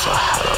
Sahara.